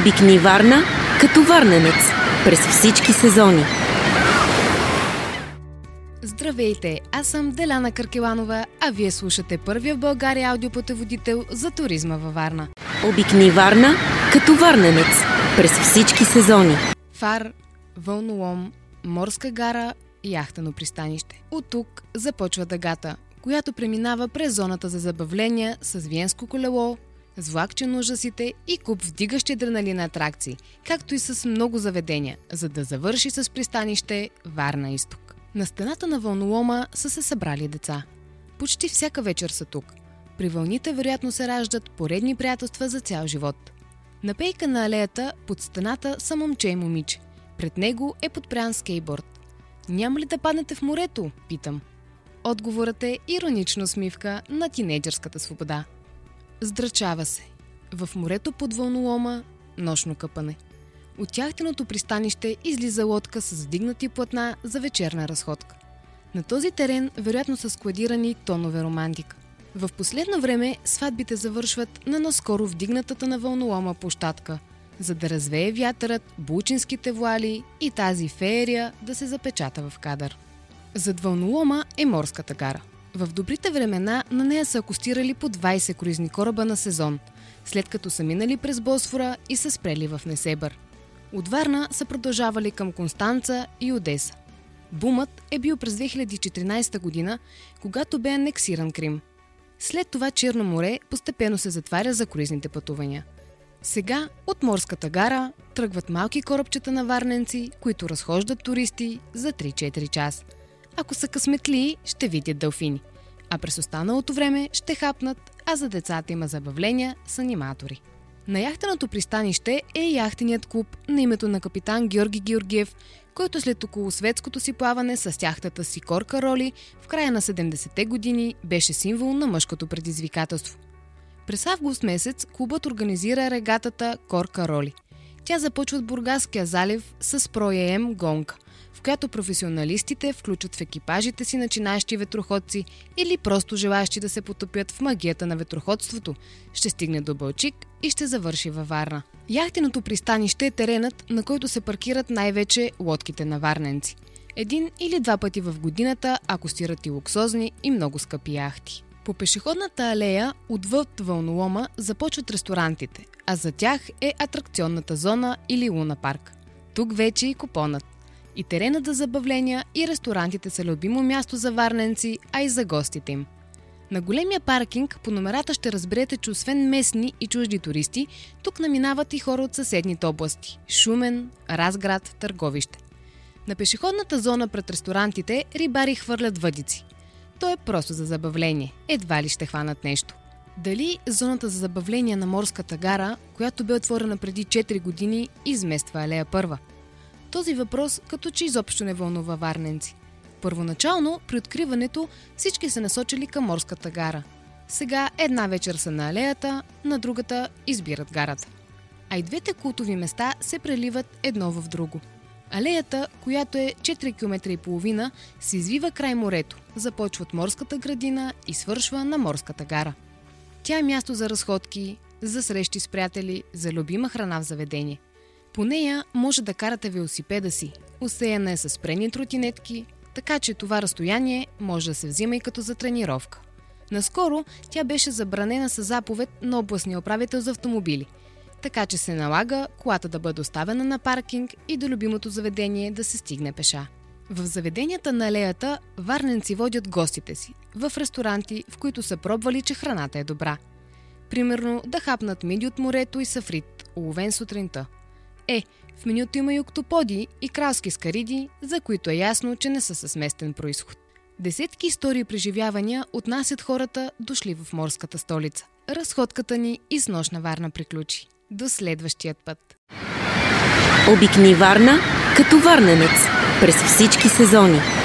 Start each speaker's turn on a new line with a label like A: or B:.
A: Обикни Варна като варненец през всички сезони.
B: Здравейте, аз съм Деляна Каркеланова, а вие слушате първия в България аудиопътеводител за туризма във Варна.
A: Обикни Варна като варненец през всички сезони.
B: Фар, вълнолом, морска гара, яхтено пристанище. От тук започва дъгата, която преминава през зоната за забавления с виенско колело, с влакче на ужасите и куп вдигащи адреналин атракции, както и с много заведения, за да завърши с пристанище Варна изток. На стената на вълнолома са се събрали деца. Почти всяка вечер са тук. При вълните вероятно се раждат поредни приятелства за цял живот. На пейка на алеята под стената са момче и момиче. Пред него е подпрян скейборд. Няма ли да паднете в морето? Питам. Отговорът е иронично смивка на тинейджърската свобода. Здрачава се. В морето под вълнолома нощно къпане. От тяхтеното пристанище излиза лодка с вдигнати платна за вечерна разходка. На този терен вероятно са складирани тонове романтика. В последно време сватбите завършват на наскоро вдигнатата на вълнолома площадка, за да развее вятърът, булчинските вуали и тази феерия да се запечата в кадър. Зад вълнолома е морската гара. В добрите времена на нея са акустирали по 20 круизни кораба на сезон, след като са минали през Босфора и са спрели в Несебър. От Варна са продължавали към Констанца и Одеса. Бумът е бил през 2014 година, когато бе анексиран Крим. След това Черно море постепенно се затваря за круизните пътувания. Сега от морската гара тръгват малки корабчета на варненци, които разхождат туристи за 3-4 часа. Ако са късметли, ще видят дълфини. А през останалото време ще хапнат, а за децата има забавления с аниматори. На яхтеното пристанище е яхтеният клуб на името на капитан Георги Георгиев, който след около светското си плаване с тяхтата си корка роли в края на 70-те години беше символ на мъжкото предизвикателство. През август месец клубът организира регатата Корка Роли. Тя започва от Бургаския залив с проем гонка – в която професионалистите включат в екипажите си начинаещи ветроходци или просто желащи да се потопят в магията на ветроходството, ще стигне до Бълчик и ще завърши във Варна. Яхтеното пристанище е теренът, на който се паркират най-вече лодките на варненци. Един или два пъти в годината акустират и луксозни и много скъпи яхти. По пешеходната алея отвъд вълнолома започват ресторантите, а за тях е атракционната зона или луна парк. Тук вече и купонът. И теренът за забавления и ресторантите са любимо място за варненци, а и за гостите им. На големия паркинг по номерата ще разберете, че освен местни и чужди туристи, тук наминават и хора от съседните области – Шумен, Разград, Търговище. На пешеходната зона пред ресторантите рибари хвърлят въдици. То е просто за забавление, едва ли ще хванат нещо. Дали зоната за забавление на морската гара, която бе отворена преди 4 години, измества алея първа – този въпрос като че изобщо не вълнува варненци. Първоначално, при откриването, всички се насочили към морската гара. Сега една вечер са на алеята, на другата избират гарата. А и двете култови места се преливат едно в друго. Алеята, която е 4 км и половина, се извива край морето, започва от морската градина и свършва на морската гара. Тя е място за разходки, за срещи с приятели, за любима храна в заведение – по нея може да карате велосипеда си. Усеяна е с спрени тротинетки, така че това разстояние може да се взима и като за тренировка. Наскоро тя беше забранена с заповед на областния управител за автомобили, така че се налага колата да бъде оставена на паркинг и до любимото заведение да се стигне пеша. В заведенията на алеята варненци водят гостите си в ресторанти, в които са пробвали, че храната е добра. Примерно да хапнат миди от морето и сафрит, уловен сутринта – е, в менюто има и октоподи и кралски скариди, за които е ясно, че не са със местен происход. Десетки истории и преживявания отнасят хората, дошли в морската столица. Разходката ни и с нощна Варна приключи. До следващият път.
A: Обикни Варна като варненец през всички сезони.